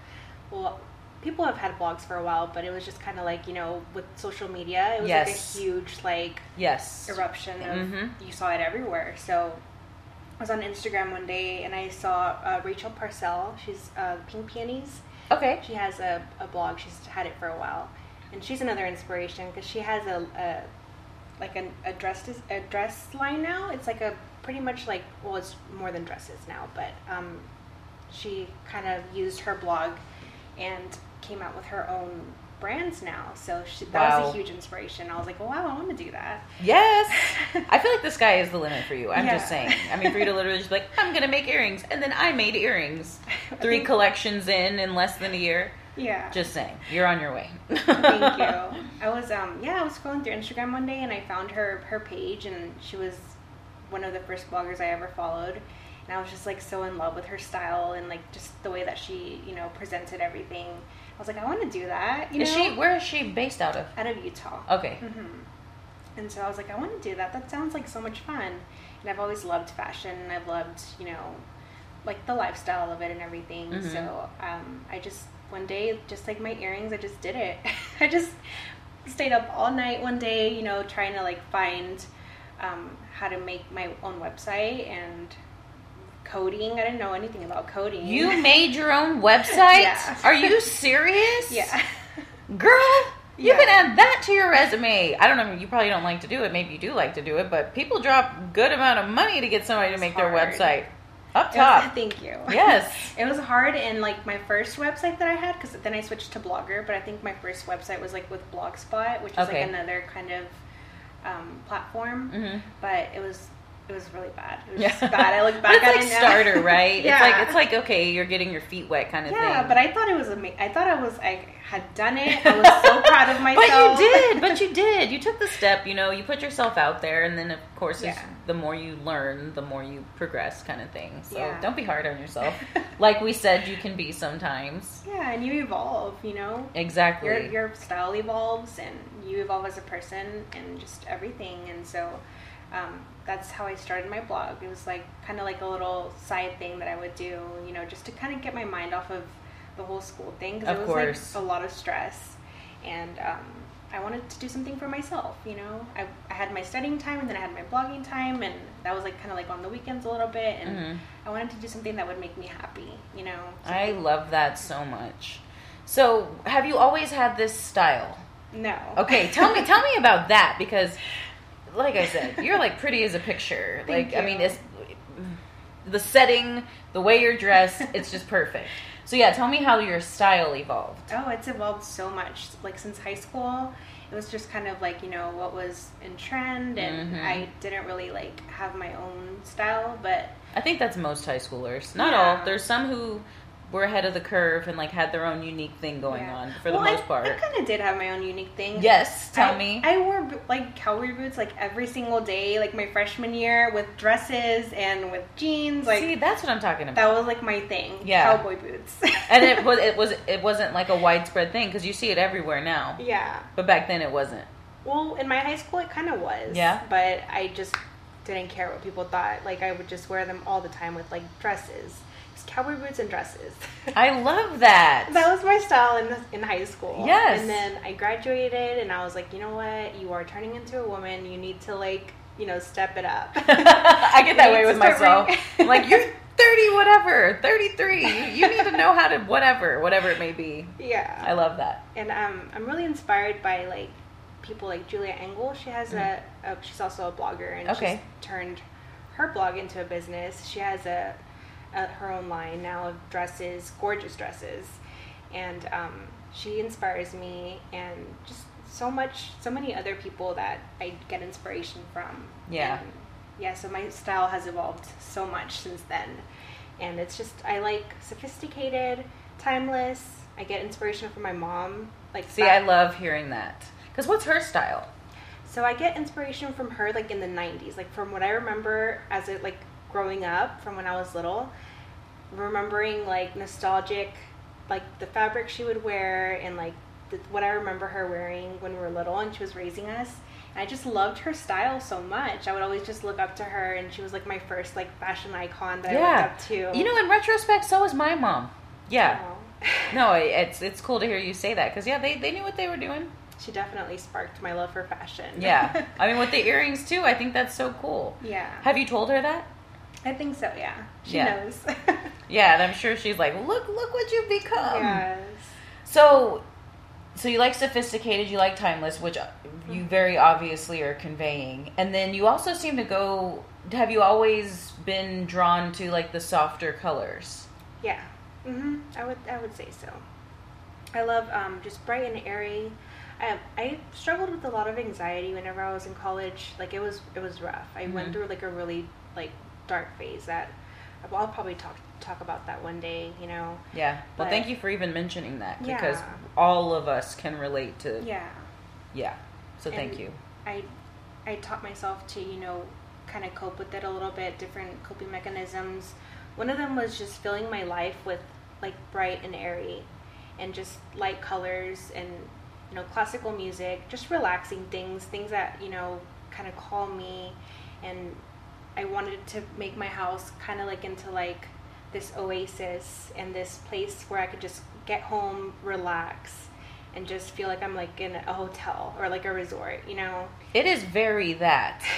well. People have had blogs for a while, but it was just kind of like you know, with social media, it was Yes. like a huge like Yes. eruption of Mhm. you saw it everywhere. So I was on Instagram one day and I saw uh, Rachel Parcell. She's uh, Pink Peonies. Okay. She has a, a blog. She's had it for a while, and she's another inspiration because she has a, a like an, a dress des- a dress line now. It's like a pretty much like well, it's more than dresses now, but um, she kind of used her blog and came out with her own brands now. So she, that was a huge inspiration. I was like, wow, I want to do that. Yes. I feel like the sky is the limit for you. I'm just saying. I mean, for you to literally just be like, I'm gonna make earrings, and then I made earrings. Three collections in in less than a year. Yeah. Just saying, you're on your way. Thank you. I was um yeah, I was scrolling through Instagram one day and I found her her page and she was one of the first bloggers I ever followed. And I was just like so in love with her style and like just the way that she, you know, presented everything. I was like, I want to do that. You is know? she? Where is she based out of? out of Utah. Okay. hmm And so I was like, I want to do that. That sounds like so much fun. And I've always loved fashion. And I've loved, you know, like the lifestyle of it and everything. Mhm. So um, I just one day, just like my earrings, I just did it. I just stayed up all night one day, you know, trying to like find um, how to make my own website and coding. I didn't know anything about coding. You made your own website? Yeah. Are you serious? yeah. Girl, you Yeah. can add that to your resume. I don't know, you probably don't like to do it. Maybe you do like to do it, but people drop good amount of money to get somebody to make their website. Up It was- top. thank you. Yes. It was hard in like my first website that I had because then I switched to Blogger. But I think my first website was like with Blogspot, which is Okay. like another kind of um, platform. hmm But it was it was really bad. It was Yeah. just bad. I look back it's at like it now. starter, right? yeah. It's like it's like okay, you're getting your feet wet kind of thing. yeah. But I thought it was amazing. I thought I was I had done it. I was so proud of myself. But you did. But you did. You took the step. You know, you put yourself out there, and then of course, Yeah. the more you learn, the more you progress, kind of thing. So Yeah. don't be hard on yourself. like we said, you can be sometimes. yeah, and you evolve. You know. Exactly. your your style evolves and you evolve as a person and just everything and so um, that's how I started my blog. It was like kind of like a little side thing that I would do, you know, just to kind of get my mind off of the whole school thing because it was course. like a lot of stress and um, I wanted to do something for myself, you know. I, I had my studying time and then I had my blogging time and that was like kind of like on the weekends a little bit and Mhm. I wanted to do something that would make me happy, you know. I love that so much. So, have you always had this style? No. Okay, tell me tell me about that because like I said, you're like pretty as a picture. Like I mean, it's the setting, the way you're dressed, it's just perfect. So yeah, tell me how your style evolved. Oh, it's evolved so much, like since high school, it was just kind of like you know what was in trend, and Mhm. I didn't really like have my own style. But I think that's most high schoolers. Not Yeah. all. There's some who were ahead of the curve and like had their own unique thing going yeah. on for the most I, part. I kind of did have my own unique thing. yes, tell I, me. I wore like cowboy boots like every single day, like my freshman year, with dresses and with jeans. Like See, that's what I'm talking about. that was like my thing. Yeah. cowboy boots. and it was it was it wasn't like a widespread thing because you see it everywhere now. yeah. But back then it wasn't. Well, in my high school, it kind of was. Yeah? But I just didn't care what people thought. Like I would just wear them all the time with like dresses, cowboy boots and dresses. I love that. that was my style in in high school. Yes. And then I graduated, and I was like, you know what? You are turning into a woman. You need to like, you know, step it up. I get that way with myself. I'm like, you're 30, whatever, 33. You, you need to know how to whatever, whatever it may be. yeah. I love that. and um, I'm really inspired by like people like Julia Engel. She has a, a she's also a blogger and Mm. Okay. she's turned her blog into a business. She has a, a her own line now of dresses, gorgeous dresses, and um, she inspires me and just so much, so many other people that I get inspiration from. Yeah. And, yeah. So my style has evolved so much since then, and it's just I like sophisticated, timeless. I get inspiration from my mom. Like See, that- I love hearing that. Because what's her style? So I get inspiration from her like in the 90s, like from what I remember as it like growing up from when I was little, remembering like nostalgic like the fabric she would wear and like the, what I remember her wearing when we were little and she was raising us. And I just loved her style so much. I would always just look up to her and she was like my first like fashion icon that I Yeah. looked up to. You know, in retrospect, so was my mom. Yeah. No, it's it's cool to hear you say that because yeah, they they knew what they were doing. she definitely sparked my love for fashion. Yeah, I mean with the earrings too. I think that's so cool. yeah. Have you told her that? I think so, yeah. She Yeah. knows. Yeah, and I'm sure she's like, look, look what you've become. yes. So, so you like sophisticated, you like timeless, which you very obviously are conveying, and then you also seem to go. Have you always been drawn to like the softer colors? Yeah, hmm I would I would say so. I love um, just bright and airy. I, I struggled with a lot of anxiety whenever I was in college. Like it was it was rough. I Mhm. went through like a really like dark phase that I'll probably talk talk about that one day. You know. Yeah. Well, But- thank you for even mentioning that because Yeah. all of us can relate to. Yeah. Yeah. So thank you. I I taught myself to you know kind of cope with it a little bit, different coping mechanisms. One of them was just filling my life with like bright and airy, and just light colors and you know classical music, just relaxing things, things that you know kind of calm me, and I wanted to make my house kind of like into like this oasis and this place where I could just get home, relax, and just feel like I'm like in a hotel or like a resort, you know? It is very that.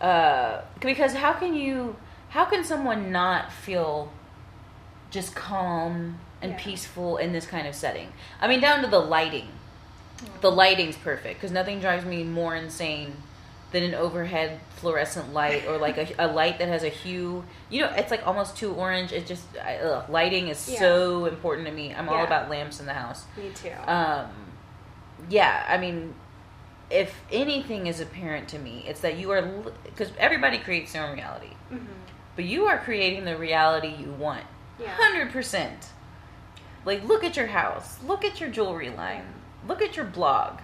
Uh, because how can you, how can someone not feel just calm and Yeah. peaceful in this kind of setting? I mean, down to the lighting. The lighting's perfect because nothing drives me more insane than an overhead fluorescent light or like a, a light that has a hue. You know, it's like almost too orange. It just I, ugh, lighting is Yeah. so important to me. I'm all about lamps in the house. Me too. Um, yeah, I mean, if anything is apparent to me, it's that you are because everybody creates their own reality, hmm but you are creating the reality you want, Yeah. hundred percent. Like, look at your house, look at your jewelry line, look at your blog.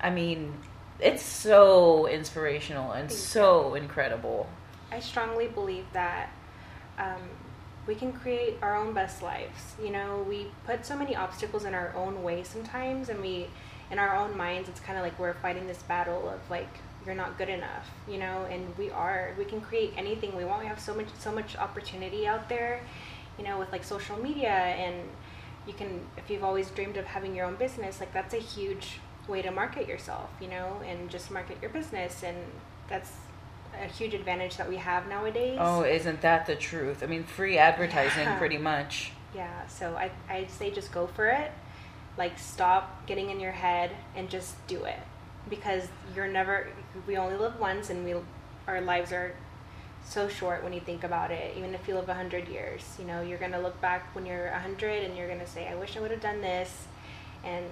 I mean, it's so inspirational and so incredible. I strongly believe that um, we can create our own best lives. You know, we put so many obstacles in our own way sometimes, and we, in our own minds, it's kind of like we're fighting this battle of like you're not good enough, you know, and we are. We can create anything we want. We have so much, so much opportunity out there, you know, with like social media, and you can, if you've always dreamed of having your own business, like that's a huge way to market yourself, you know, and just market your business, and that's a huge advantage that we have nowadays. Oh, isn't that the truth? I mean, free advertising, Yeah. pretty much. Yeah, so I I'd say just go for it. Like stop getting in your head and just do it. Because you're never we only live once and we our lives are so short when you think about it. Even if you live 100 years, you know, you're going to look back when you're 100 and you're going to say I wish I would have done this and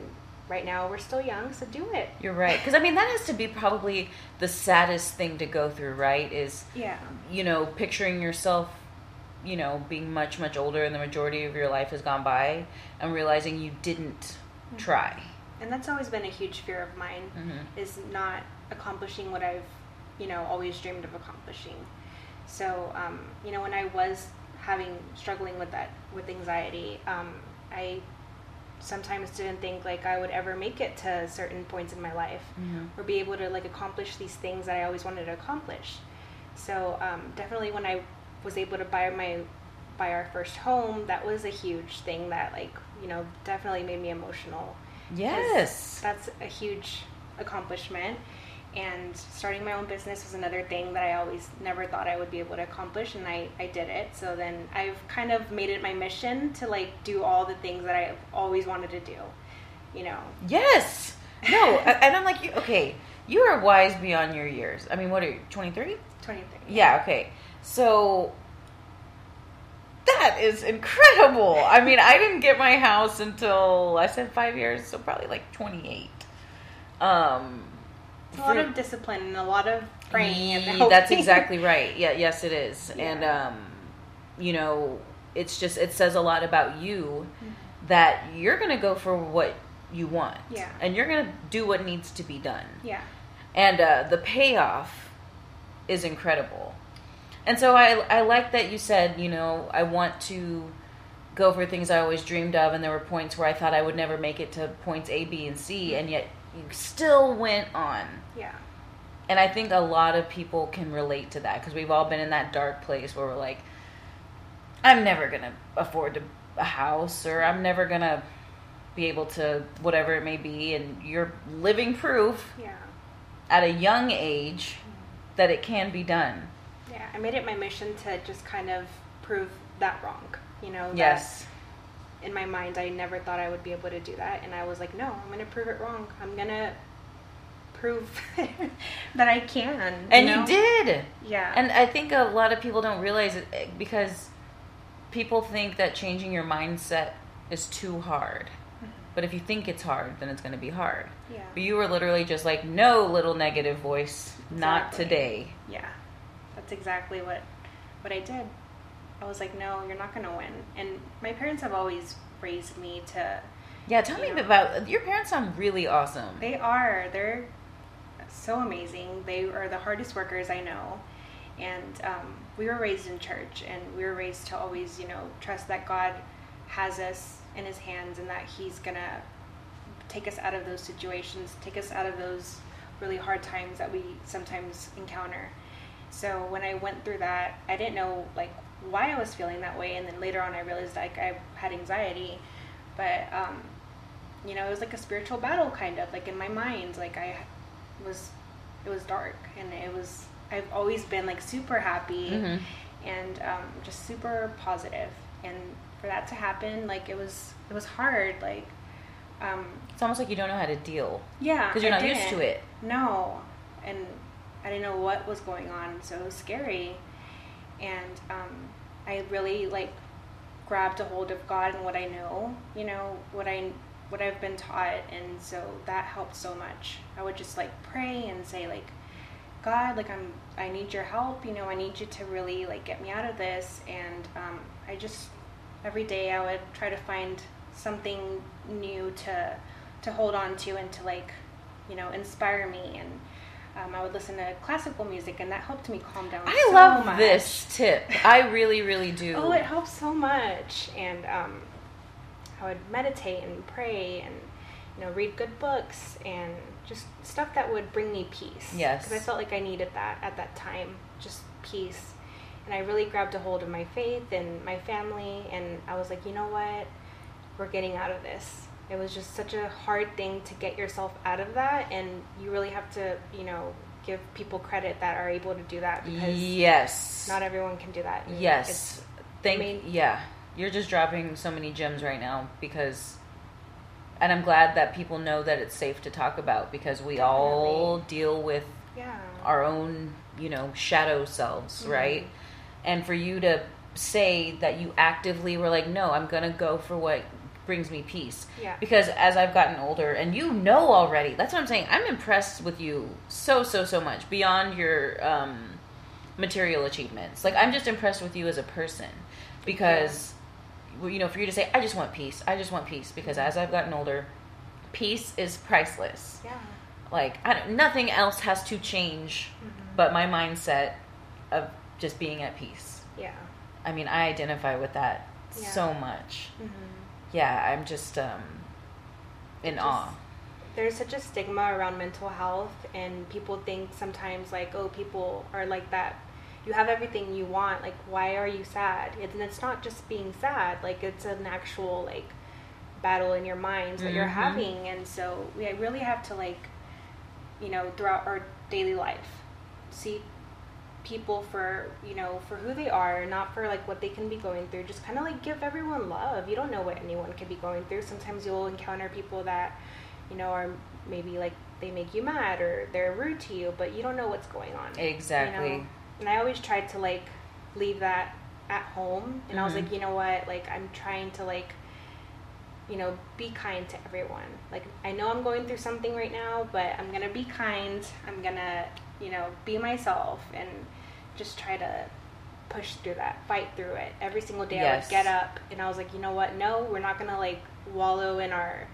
right now we're still young, so do it. You're right. Because, I mean, that has to be probably the saddest thing to go through, right? Is, Yeah. you know, picturing yourself, you know, being much, much older and the majority of your life has gone by and realizing you didn't try. And that's always been a huge fear of mine Mhm. is not accomplishing what I've, you know, always dreamed of accomplishing. So, um, you know, when I was having struggling with that with anxiety, um, I sometimes didn't think like I would ever make it to certain points in my life or be able to like accomplish these things that I always wanted to accomplish. So um, definitely when I was able to buy my buy our first home, that was a huge thing that like you know definitely made me emotional. Yes. that's a huge accomplishment. And starting my own business was another thing that I always never thought I would be able to accomplish, and I, I did it. So then I've kind of made it my mission to like do all the things that I've always wanted to do. You know, Yes. No, and I'm like, okay, you are wise beyond your years. I mean, what are you, 23? 23. Yeah, okay. So that is incredible. I mean, I didn't get my house until I said five years, so probably like 28. Um, a lot of discipline and a lot of praying and That's exactly right. Yeah, yes, it is. Yeah. And um, you know, it's just it says a lot about you Mm-hmm. that you're gonna go for what you want. Yeah. And you're gonna do what needs to be done. Yeah. And uh, the payoff is incredible. And so I I like that you said you know I want to go for things I always dreamed of, and there were points where I thought I would never make it to points A, B, and C, and yet you still went on. Yeah. And I think a lot of people can relate to that because we've all been in that dark place where we're like, I'm never going to afford to, a house or I'm never going to be able to whatever it may be. And you're living proof Yeah. at a young age that it can be done. Yeah. I made it my mission to just kind of prove that wrong. You know, Yes. In my mind I never thought I would be able to do that and I was like, no, I'm going to prove it wrong. I'm going to prove that I can. And know? you did. Yeah. And I think a lot of people don't realize it eh, because people think that changing your mindset is too hard. But if you think it's hard, then it's going to be hard. yeah. But you were literally just like, no, little negative voice, not today. Yeah, that's exactly what what I did. I was like, no, you're not gonna win. And my parents have always raised me to. Yeah, tell me Yeah. about your parents. Sound really awesome. They are. They're so amazing. They are the hardest workers I know. And um, we were raised in church, and we were raised to always, you know, trust that God has us in His hands, and that He's gonna take us out of those situations, take us out of those really hard times that we sometimes encounter. So when I went through that, I didn't know like why I was feeling that way, and then later on I realized like I had anxiety, but um, you know it was like a spiritual battle kind of like in my mind. Like I was, it was dark, and it was. I've always been like super happy Mhm. and um, just super positive, and for that to happen, like it was it was hard. Like um, It's almost like you don't know how to deal yeah, because you're not used to it. No, and I didn't know what was going on, so it was scary. And um, I really like grabbed a hold of God and what I know, you know, what I what I've been taught, and so that helped so much. I would just like pray and say like, God, like I'm, I need your help. You know, I need you to really like get me out of this. And um, I just every day I would try to find something new to to hold on to and to like you know inspire me and um, I would listen to classical music and that helped me calm down. I so love much. this tip. I really, really do. Oh, it helps so much. And um, I would meditate and pray and you know read good books and just stuff that would bring me peace. Yes. because I felt like I needed that at that time, just peace. And I really grabbed a hold of my faith and my family, and I was like, you know what, we're getting out of this. It was just such a hard thing to get yourself out of that, and you really have to, you know, give people credit that are able to do that because yes. not everyone can do that. And Yes. it's- Thank made- yeah. You're just dropping so many gems right now because and I'm glad that people know that it's safe to talk about because we all deal with Yeah. our own, you know, shadow selves, Mhm. right? And for you to say that you actively were like, "No, I'm going to go for what brings me peace. Yeah. Because as I've gotten older, and you know already, that's what I'm saying. I'm impressed with you so so so much beyond your um, material achievements. Like I'm just impressed with you as a person because well, you know for you to say I just want peace. I just want peace because as I've gotten older, peace is priceless. Yeah. Like I don't, nothing else has to change, but my mindset of just being at peace. Yeah. I mean, I identify with that Yeah. so much. hmm Yeah, I'm just um, in Just- awe. There's such a stigma around mental health, and people think sometimes like, oh, people are like that. You have everything you want. Like, why are you sad? It- And it's not just being sad. Like, it's an actual like battle in your mind that you're Mhm. having, and so we really have to like, you know, throughout our daily life, see people for you know for who they are not for like what they can be going through. Just kind of like give everyone love. You don't know what anyone could be going through. Sometimes you'll encounter people that you know are maybe like they make you mad or they're rude to you but you don't know what's going on you Exactly. know? and i always tried to like leave that at home. And i was like mm-hmm. you know what? Like i'm trying to like you know be kind to everyone. Like i know i'm going through something right now but i'm gonna be kind. I'm gonna you know be myself. And just try to push through that fight through it. Every single day i would get up and i was like you know what? No we're not gonna like wallow in our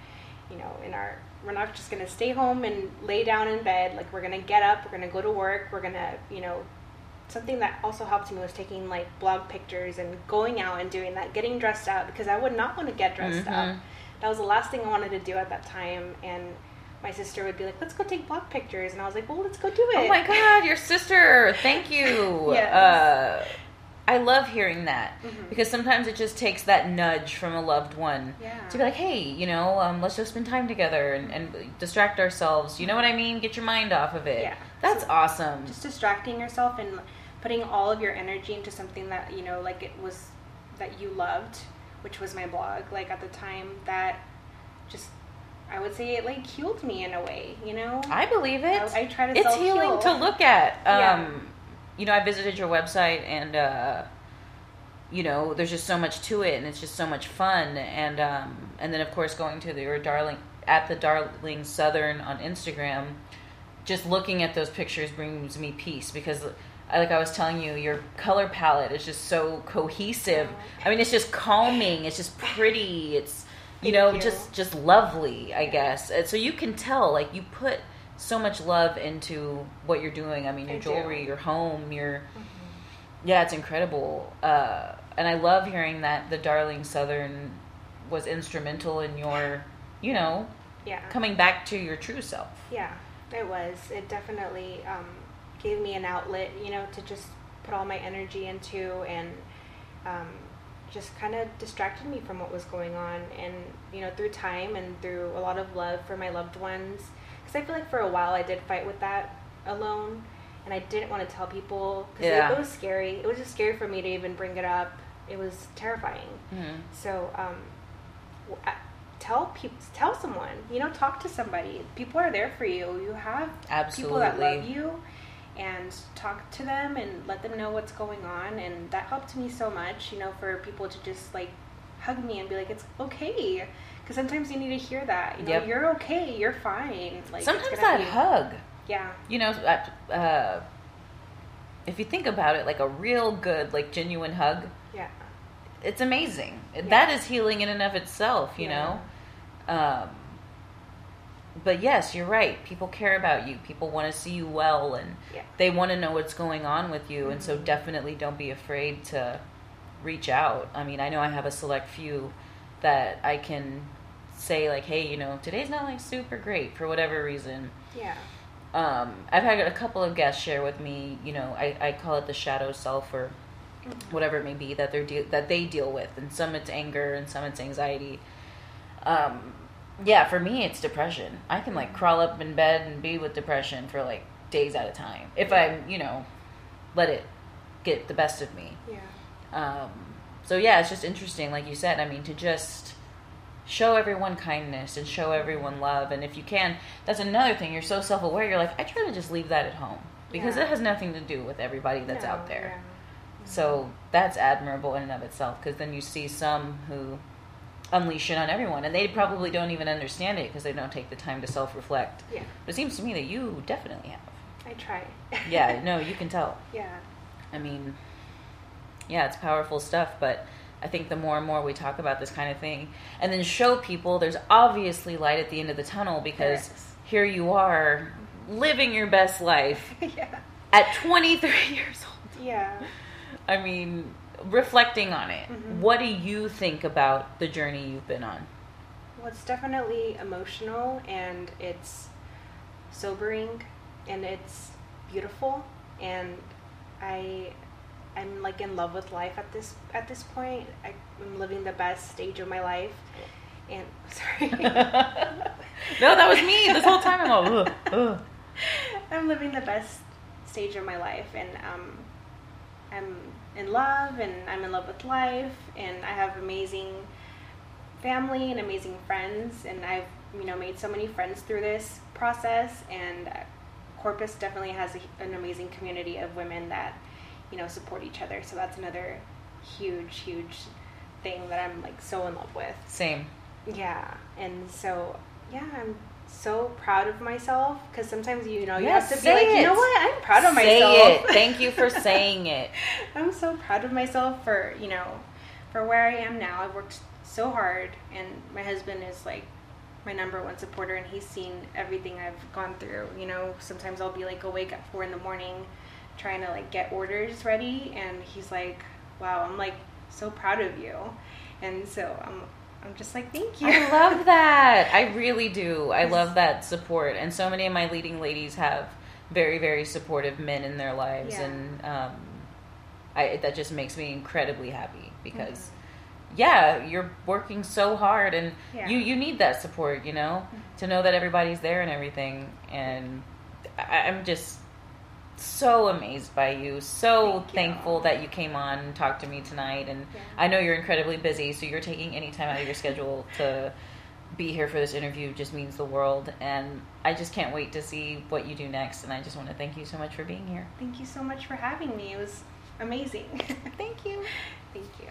you know in our we're not just gonna stay home and lay down in bed. Like we're gonna get up we're gonna go to work we're gonna you know something that also helped me was taking like blog pictures and going out and doing that getting dressed up because i would not want to get dressed up. Mhm. that was the last thing i wanted to do at that time and my sister would be like let's go take blog pictures and i was like well let's go do it Oh my God, your sister! Thank you. Yes. Uh, I love hearing that Mhm. because sometimes it just takes that nudge from a loved one Yeah. to be like, hey, you know, um, let's just spend time together and, and distract ourselves. You know what I mean? Get your mind off of it. Yeah. That's awesome. just distracting yourself and putting all of your energy into something that you know like it was that you loved which was my blog like at the time that just i would say it like healed me in a way you know I believe it. I- I try to It's healing to look at. Um, Yeah. You know, I visited your website, and uh, you know, there's just so much to it, and it's just so much fun. And um, and then of course going to the, your darling at the Darling Southern on Instagram, just looking at those pictures brings me peace because. Like I was telling you, your color palette is just so cohesive. I mean, it's just calming. It's just pretty. It's you know you. just just lovely i guess and so you can tell like you put so much love into what you're doing i mean your I do. jewelry your home your yeah it's incredible uh, and i love hearing that the darling southern was instrumental in your you know yeah coming back to your true self Yeah, it was. It definitely um, gave me an outlet, you know, to just put all my energy into and um, just kind of distracted me from what was going on. And, you know, through time and through a lot of love for my loved ones, because I feel like for a while I did fight with that alone and I didn't want to tell people because Yeah. it, was scary. It was just scary for me to even bring it up. It was terrifying. Mhm. So, um, uh, tell people, tell someone. You know, talk to somebody. People are there for you. You have people that love you, and talk to them and let them know what's going on. And that helped me so much. You know, for people to just like hug me and be like, "It's okay," because sometimes you need to hear that. You know, Yep. you're okay. You're fine. Like sometimes that be- hug Yeah. you know uh, if you think about it like a real good like genuine hug Yeah. it's amazing. Yeah. That is healing in and of itself, you Yeah. know. Um, but yes, you're right. People care about you. People want to see you well, and Yeah. they want to know what's going on with you. And so, Mhm. definitely don't be afraid to reach out. I mean, I know I have a select few that I can say like, "Hey, you know, today's not like super great for whatever reason." Yeah. Um, I've had a couple of guests share with me. You know, I, I call it the shadow self or Mhm. whatever it may be that they're de- that they deal with, and some it's anger and some it's anxiety. Um, yeah, for me it's depression. I can like crawl up in bed and be with depression for like days at a time if I'm, you know let it get the best of me. Yeah. Um, so yeah, it's just interesting, like you said. I mean, to just show everyone kindness and show everyone love, and if you can, that's another thing. You're so self aware. You're like, I try to just leave that at home because Yeah. it has nothing to do with everybody that's No, out there. yeah. So that's admirable in and of itself because then you see some who unleash it on everyone, and they probably don't even understand it because they don't take the time to self reflect. Yeah. But it seems to me that you definitely have. I try. Yeah, no, you can tell. yeah. I mean, yeah, it's powerful stuff, but I think the more and more we talk about this kind of thing and then show people there's obviously light at the end of the tunnel because here you are mm-hmm. living your best life yeah. at 23 years old. Yeah. I mean, reflecting on it, Mhm. what do you think about the journey you've been on? Well, it's definitely emotional and it's sobering and it's beautiful and I I'm like in love with life at this at this point. I, I'm living the best stage of my life. And sorry. no, that was me this whole time. I'm all, ugh, ugh. I'm living the best stage of my life, and um, I'm in love, and I'm in love with life, and I have amazing family and amazing friends, and I've you know made so many friends through this process, and Corpus definitely has a, an amazing community of women that you know support each other. So that's another huge, huge thing that I'm like so in love with. Same. Yeah, and so yeah, I'm so proud of myself because sometimes you know you Yes, have to be like, you know what, I'm proud of Say myself. it. Thank you for saying it. I'm so proud of myself for you know for where I am now. I've worked so hard, and my husband is like my number one supporter, and he's seen everything I've gone through. You know, sometimes I'll be like awake at four in the morning trying to like get orders ready, and he's like, "Wow, I'm like so proud of you," and so I'm I'm just like, "Thank you." I love that. I really do. I love that support. And so many of my leading ladies have very, very supportive men in their lives. Yeah. And um, I, that just makes me incredibly happy because, Mm-hmm. yeah, you're working so hard and Yeah. you, you need that support, you know, to know that everybody's there and everything. And I, I'm just so amazed by you. So Thank you. thankful that you came on and talked to me tonight. And Yeah. I know you're incredibly busy, so you're taking any time out of your schedule to be here for this interview just means the world. And I just can't wait to see what you do next. And I just want to thank you so much for being here. Thank you so much for having me. It was amazing. Thank you. Thank you.